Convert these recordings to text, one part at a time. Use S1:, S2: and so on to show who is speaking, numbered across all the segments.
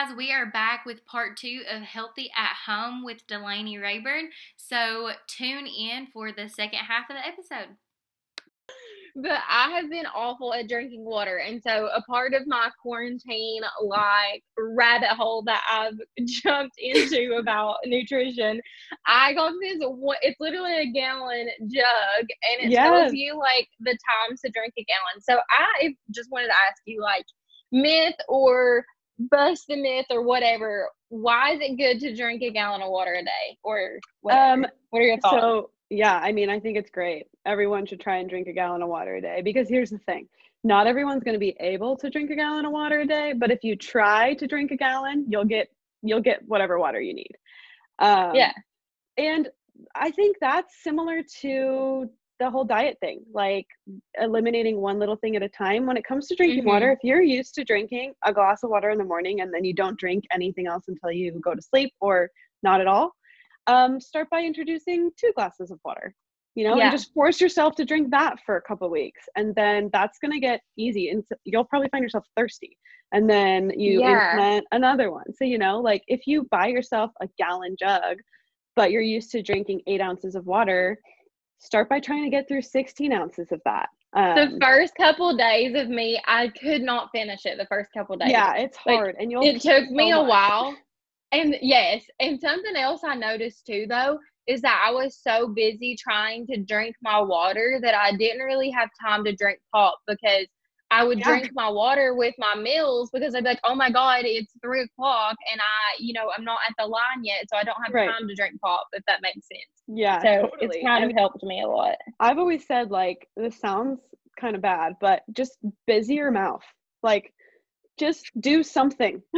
S1: guys, we are back with part two of Healthy at Home with Delaney Rayburn. So tune in for the second half of the episode.
S2: But I have been awful at drinking water. And so a part of my quarantine like rabbit hole that I've jumped into about nutrition, I got this it's literally a gallon jug and it
S3: Yes.
S2: tells you like the times to drink a gallon. So I just wanted to ask you like myth or bust the myth or whatever. Why is it good to drink a gallon of water a day or whatever?
S3: Um,
S2: what are your thoughts?
S3: So yeah, I mean, I think it's great. Everyone should try and drink a gallon of water a day because here's the thing: not everyone's going to be able to drink a gallon of water a day. But if you try to drink a gallon, you'll get you'll get whatever water you need. Um,
S2: yeah.
S3: and I think that's similar to the whole diet thing, like eliminating one little thing at a time. When it comes to drinking
S2: Mhm.
S3: water, if you're used to drinking a glass of water in the morning and then you don't drink anything else until you go to sleep or not at all, um, start by introducing two glasses of water. You know,
S2: Yeah.
S3: and just force yourself to drink that for a couple weeks, and then that's gonna get easy, and you'll probably find yourself thirsty, and then you
S2: Yeah.
S3: implement another one. So you know, like if you buy yourself a gallon jug, but you're used to drinking eight ounces of water, start by trying to get through 16 ounces of that. Um,
S2: the first couple days of me, I could not finish it the first couple days.
S3: yeah, it's
S2: like,
S3: hard, and you'll.
S2: it took me
S3: so
S2: a
S3: much.
S2: while. And yes, and something else I noticed too though is that I was so busy trying to drink my water that I didn't really have time to drink pop because I would
S3: Yeah.
S2: drink my water with my meals because I'd be like, oh my God, it's three o'clock and I, you know, I'm not at the line yet, so I don't have
S3: Right.
S2: time to drink pop, if that makes sense.
S3: Yeah,
S2: So
S3: totally.
S2: it's kind
S3: And
S2: of helped me a lot.
S3: I've always said like this sounds kind of bad, but just busy your mouth. Like just do something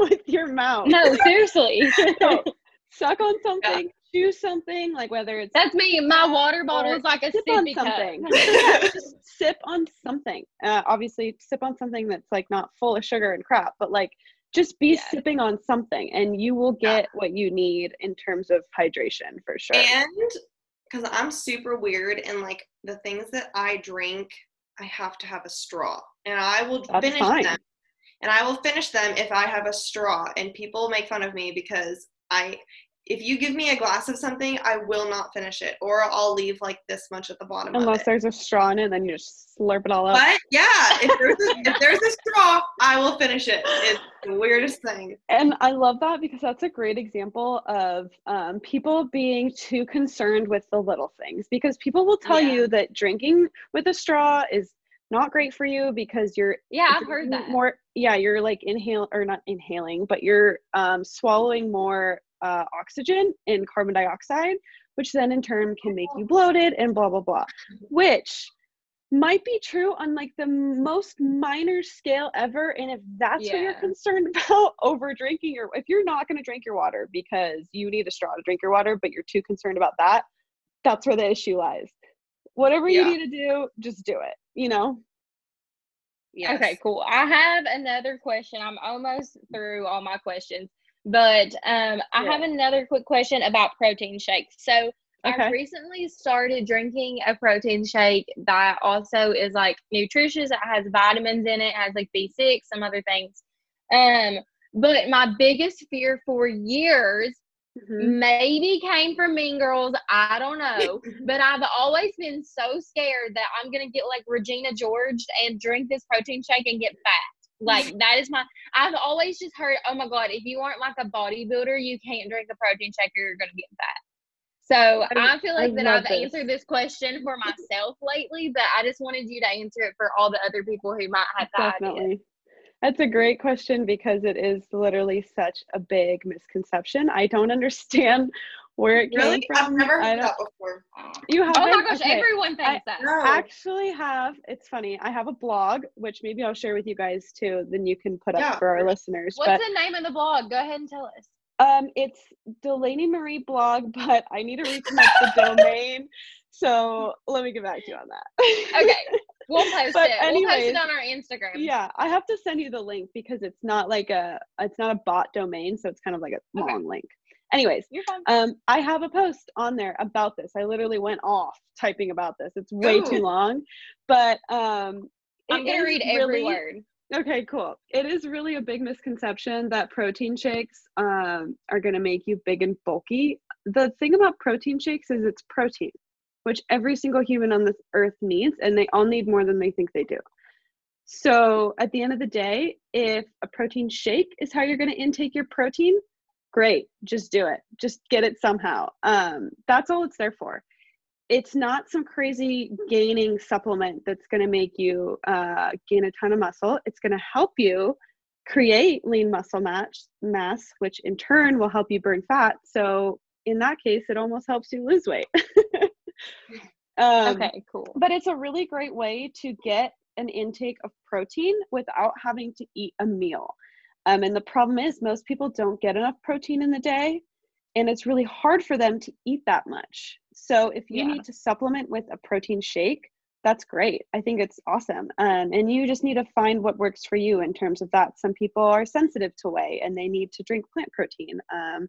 S3: with your mouth.
S2: No, seriously.
S3: So, suck on something, chew something, like whether it's
S2: That's me. My water bottle is like a
S3: sip on something. Just sip on something. Uh, obviously, sip on something that's like not full of sugar and crap, but like just be
S2: Yeah.
S3: sipping on something, and you will
S4: Yeah.
S3: get what you need in terms of hydration for sure.
S4: And because I'm super weird and like the things that I drink, I have to have a straw. And I will
S3: That's
S4: finish
S3: fine.
S4: them. And I will finish them if I have a straw. And people make fun of me because I if you give me a glass of something, I will not finish it. Or I'll leave like this much at the bottom of
S3: Unless
S4: it.
S3: there's a straw in it, then you just slurp it all up.
S4: But yeah, if there's a, if there's a straw, I will finish it. It's the weirdest thing.
S3: And I love that because that's a great example of um, people being too concerned with the little things. Because people will tell
S4: Yeah.
S3: you that drinking with a straw is not great for you because you're
S2: Yeah, I've heard that.
S3: more. Yeah, you're like inhale or not inhaling, but you're um, swallowing more uh, oxygen and carbon dioxide, which then in turn can make you bloated and blah blah blah. Which might be true on like the most minor scale ever and if that's what you're concerned about over drinking your if you're not going to drink your water because you need a straw to drink your water but you're too concerned about that that's where the issue lies whatever you need to do just do it you know
S4: Yes.
S2: Okay, cool. I have another question. I'm almost through all my questions, but um, I
S3: Yeah.
S2: have another quick question about protein shakes. So
S3: Okay.
S2: I recently started drinking a protein shake that also is like nutritious. It has vitamins in it, has like B6, some other things. Um, but my biggest fear for years
S3: Mhm.
S2: maybe came from Mean Girls. I don't know. but I've always been so scared that I'm going to get like Regina George and drink this protein shake and get fat. Like, that is my. I've always just heard, oh my God, if you aren't like a bodybuilder, you can't drink a protein shake or you're to get fat. So
S3: I-
S2: I, feel
S3: I
S2: like that I've
S3: this.
S2: answered this question for myself lately, but I just wanted you to answer it for all the other people who might have the idea.
S3: that's a great question because it is literally such a big misconception i don't understand where it came
S4: Really? I've
S3: from
S4: never heard that before.
S3: you have
S2: Oh my gosh,
S3: okay.
S2: everyone thinks that.
S4: No.
S3: actually have it's funny i have a blog which maybe i'll share with you guys too then you can put up for our listeners
S2: What's
S3: but
S2: the name of the blog? Go ahead and tell us.
S3: um it's delaney marie blog but i need to reconnect the domain so let me get back to you on that
S2: Okay, we'll post
S3: But
S2: it. we'll post it on our Instagram.
S3: yeah i have to send you the link because it's not like a it's not a bot domain so it's kind of like a
S2: Okay.
S3: long link anyways um i have a post on there about this i literally went off typing about this it's way too long but um
S2: I'm gonna read every
S3: really-
S2: word.
S3: Okay, cool. It is really a big misconception that protein shakes um, are going to make you big and bulky. The thing about protein shakes is it's protein, which every single human on this earth needs, and they all need more than they think they do. So at the end of the day, if a protein shake is how you're going to intake your protein, great, just do it. Just get it somehow. Um, that's all it's there for it's not some crazy gaining supplement that's going to make you uh, gain a ton of muscle. It's going to help you create lean muscle mass, mass, which in turn will help you burn fat. So in that case, it almost helps you lose weight.
S2: um, okay, cool.
S3: But it's a really great way to get an intake of protein without having to eat a meal. Um, and the problem is, most people don't get enough protein in the day, and it's really hard for them to eat that much. So if you yeah. need to supplement with a protein shake, that's great. I think it's awesome. Um, and you just need to find what works for you in terms of that. Some people are sensitive to whey and they need to drink plant protein. Um,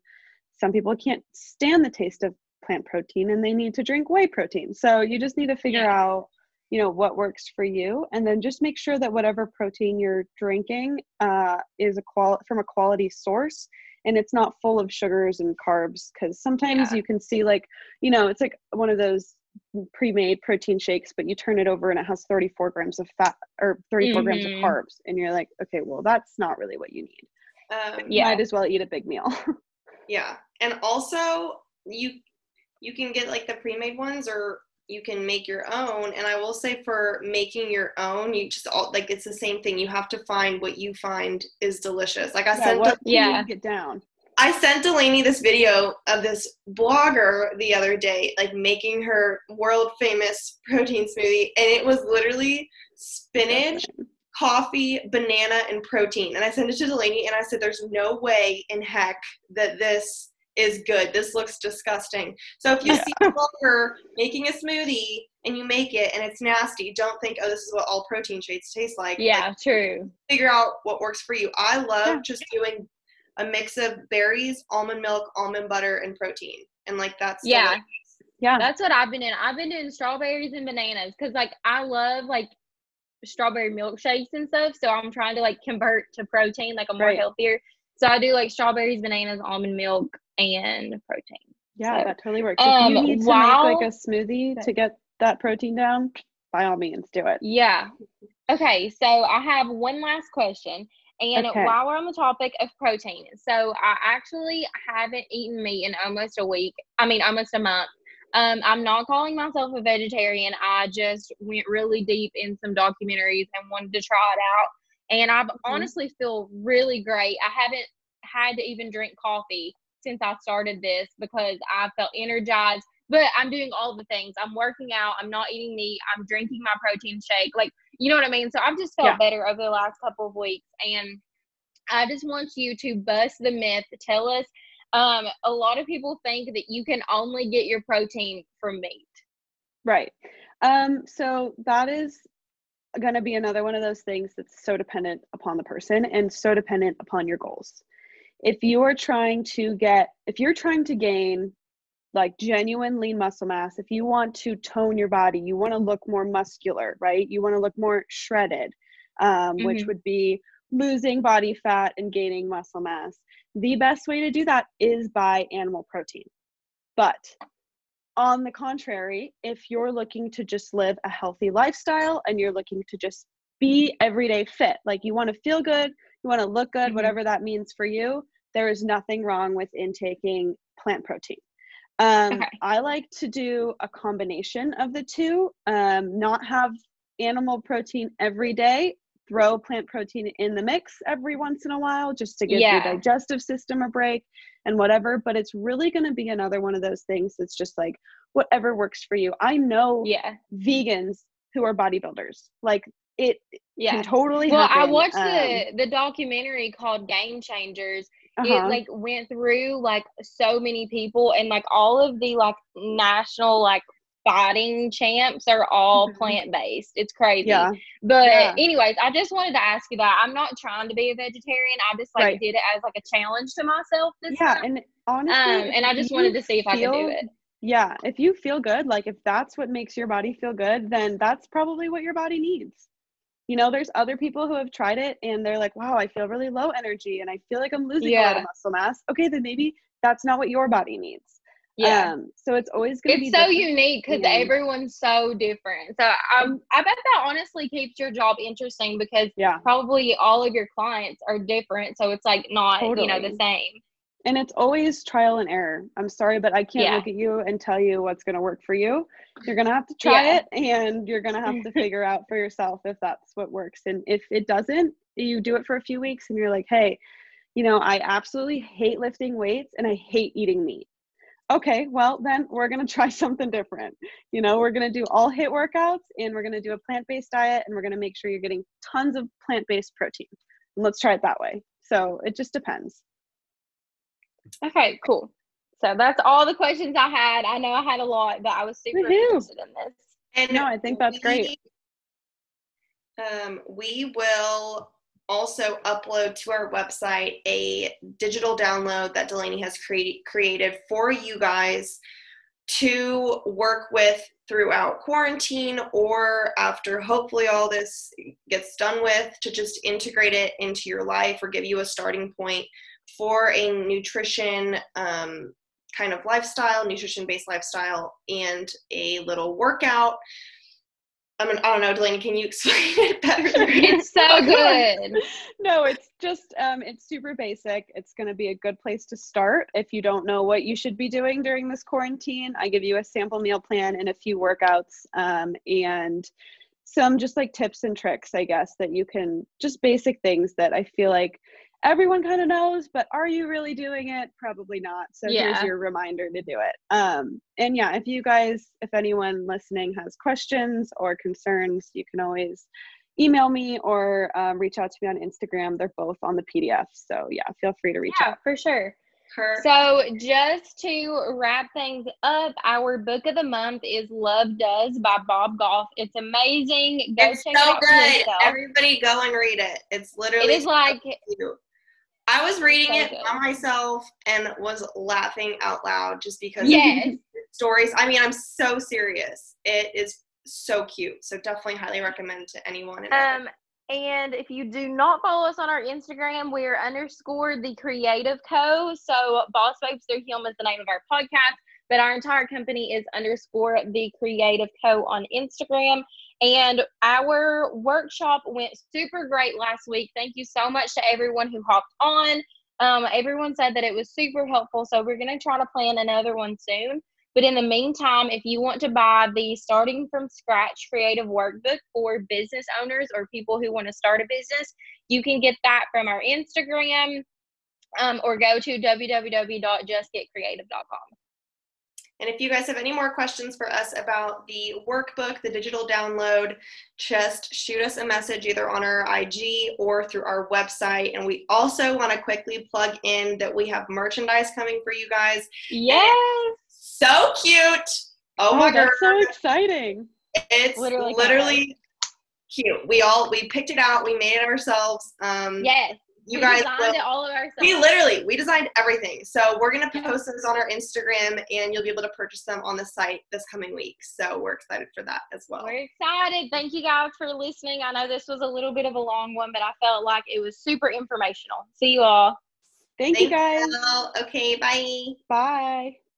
S3: some people can't stand the taste of plant protein and they need to drink whey protein. So you just need to figure yeah. out, you know, what works for you, and then just make sure that whatever protein you're drinking uh, is a qual from a quality source and it's not full of sugars and carbs because sometimes yeah. you can see like you know it's like one of those pre-made protein shakes but you turn it over and it has 34 grams of fat or 34 mm-hmm. grams of mm-hmm. carbs and you're like okay well that's not really what you need um, you might as well eat a big meal
S4: yeah and also you you can get like the pre-made ones or you can make your own. And i will say for making your own you just all like it's the same thing. You have to find what you find is delicious. Like i
S3: yeah, sent what, yeah. get down.
S4: I sent delaney this video of this blogger the other day like making her world famous protein smoothie and it was literally spinach coffee banana and protein. And i sent it to delaney and i said there's no way in heck that this is good. This looks disgusting. So if you yeah. see a blogger making a smoothie and you make it and it's nasty, don't think, oh, this is what all protein shakes taste like.
S2: Yeah,
S4: like,
S2: true.
S4: Figure out what works for you. I love yeah. just doing a mix of berries, almond milk, almond butter, and protein. And like that's
S2: yeah. Yeah. That's what I've been in. I've been doing strawberries and bananas because like I love like strawberry milkshakes and stuff. So I'm trying to like convert to protein, like I'm more right. healthier. So I do like strawberries, bananas, almond milk, and protein.
S3: Yeah, so, that totally works. Um, if you need to while, make like a smoothie to get that protein down, by all means, do it.
S2: Yeah. Okay, so I have one last question. And okay. while we're on the topic of protein, so I actually haven't eaten meat in almost a week. I mean, almost a month. Um, I'm not calling myself a vegetarian. I just went really deep in some documentaries and wanted to try it out. And I mm-hmm. honestly feel really great. I haven't had to even drink coffee since I started this because I felt energized. But I'm doing all the things. I'm working out. I'm not eating meat. I'm drinking my protein shake. Like, you know what I mean? So I've just felt yeah. better over the last couple of weeks. And I just want you to bust the myth. Tell us. Um, a lot of people think that you can only get your protein from meat.
S3: Right. Um, so that is going to be another one of those things that's so dependent upon the person and so dependent upon your goals. If you are trying to get, if you're trying to gain like genuine lean muscle mass, if you want to tone your body, you want to look more muscular, right? You want to look more shredded, um, mm-hmm. which would be losing body fat and gaining muscle mass. The best way to do that is by animal protein. But on the contrary, if you're looking to just live a healthy lifestyle and you're looking to just be everyday fit, like you want to feel good, you want to look good, mm-hmm. whatever that means for you, there is nothing wrong with intaking plant protein. Um, okay. I like to do a combination of the two, um, not have animal protein every day, throw plant protein in the mix every once in a while just to give yeah. your digestive system a break and whatever. But it's really going to be another one of those things that's just like whatever works for you. I know
S2: yeah.
S3: vegans who are bodybuilders. Like it yeah. can totally
S2: well,
S3: happen.
S2: I watched um, the the documentary called Game Changers. Uh-huh. It like went through like so many people and like all of the like national like fighting champs are all mm-hmm. plant based. It's crazy.
S3: Yeah.
S2: But
S3: yeah.
S2: anyways, I just wanted to ask you that. I'm not trying to be a vegetarian. I just like right. did it as like a challenge to myself this
S3: yeah,
S2: time.
S3: and honestly,
S2: um, and I just wanted to see if feel, I could do it.
S3: Yeah, if you feel good, like if that's what makes your body feel good, then that's probably what your body needs. You know, there's other people who have tried it and they're like, wow, I feel really low energy and I feel like I'm losing a lot of muscle mass. Okay, then maybe that's not what your body needs.
S2: Yeah.
S3: Um, so it's always going to be
S2: it's so
S3: different.
S2: unique because
S3: Yeah.
S2: everyone's so different. So um, I bet that honestly keeps your job interesting because
S3: Yeah.
S2: probably all of your clients are different. So it's like not you know the same.
S3: And it's always trial and error. I'm sorry, but I can't
S2: Yeah.
S3: look at you and tell you what's going to work for you. You're going to have to try
S2: Yeah.
S3: it and you're going to have to figure out for yourself if that's what works. And if it doesn't, you do it for a few weeks and you're like, hey, you know, I absolutely hate lifting weights and I hate eating meat. Okay, well, then we're going to try something different. You know, we're going to do all HIIT workouts and we're going to do a plant based diet and we're going to make sure you're getting tons of plant based protein. And let's try it that way. So it just depends.
S2: Okay, cool. So that's all the questions I had. I know I had a lot, but I was super
S3: Woohoo.
S2: interested in this.
S4: And
S3: No, I think that's great.
S4: Um, we will also upload to our website a digital download that Delaney has created created for you guys to work with throughout quarantine or after hopefully all this gets done with to just integrate it into your life or give you a starting point for a nutrition um, kind of lifestyle, nutrition based lifestyle, and a little workout. I mean, I don't know, Delaney, can you explain it better?
S2: It's so good.
S3: no, it's just um, it's super basic. It's going to be a good place to start if you don't know what you should be doing during this quarantine. I give you a sample meal plan and a few workouts um, and some just like tips and tricks, I guess, that you can just basic things that I feel like everyone kind of knows, but are you really doing it? Probably not. So here's your reminder to do it. Um, and yeah, if you guys, if anyone listening has questions or concerns, you can always email me or um, reach out to me on Instagram. They're both on the PDF. So yeah, feel free to reach
S2: Yeah,
S3: out.
S2: for sure.
S4: Her-
S2: So, just to wrap things up, our book of the month is Love Does by Bob Goff. It's amazing. Go
S4: it's
S2: check
S4: so
S2: it out
S4: good. Everybody go and read it. It's literally
S2: It is like
S4: cute. I was reading
S2: So
S4: it
S2: good.
S4: by myself and was laughing out loud just because
S2: yes,
S4: of the stories. I mean, I'm so serious. It is so cute. So definitely highly recommend to anyone. and.
S2: Um, and if you do not follow us on our Instagram, we're underscore the Creative Co. So Boss Babes Through Him is the name of our podcast, but our entire company is underscore the Creative Co. on Instagram. And our workshop went super great last week. Thank you so much to everyone who hopped on. Um, everyone said that it was super helpful. So we're going to try to plan another one soon. But in the meantime, if you want to buy the Starting from Scratch Creative Workbook for business owners or people who want to start a business, you can get that from our Instagram um, or go to www.justgetcreative.com.
S4: And if you guys have any more questions for us about the workbook, the digital download, just shoot us a message either on our IG or through our website. And we also want to quickly plug in that we have merchandise coming for you guys.
S2: Yes.
S4: So cute. Oh, my god.
S3: that's so exciting.
S4: It's
S2: Literally
S4: literally, cute. We all we picked it out, we made it ourselves. Um
S2: Yes.
S4: You
S2: we
S4: guys
S2: designed
S4: will-
S2: it all of ourselves.
S4: we literally we designed everything so we're going to post those on our instagram and you'll be able to purchase them on the site this coming week so we're excited for that as well
S2: We're excited. Thank you guys for listening. I know this was a little bit of a long one, but I felt like it was super informational. See you all.
S3: Thank you guys.
S4: you. okay bye
S3: Bye.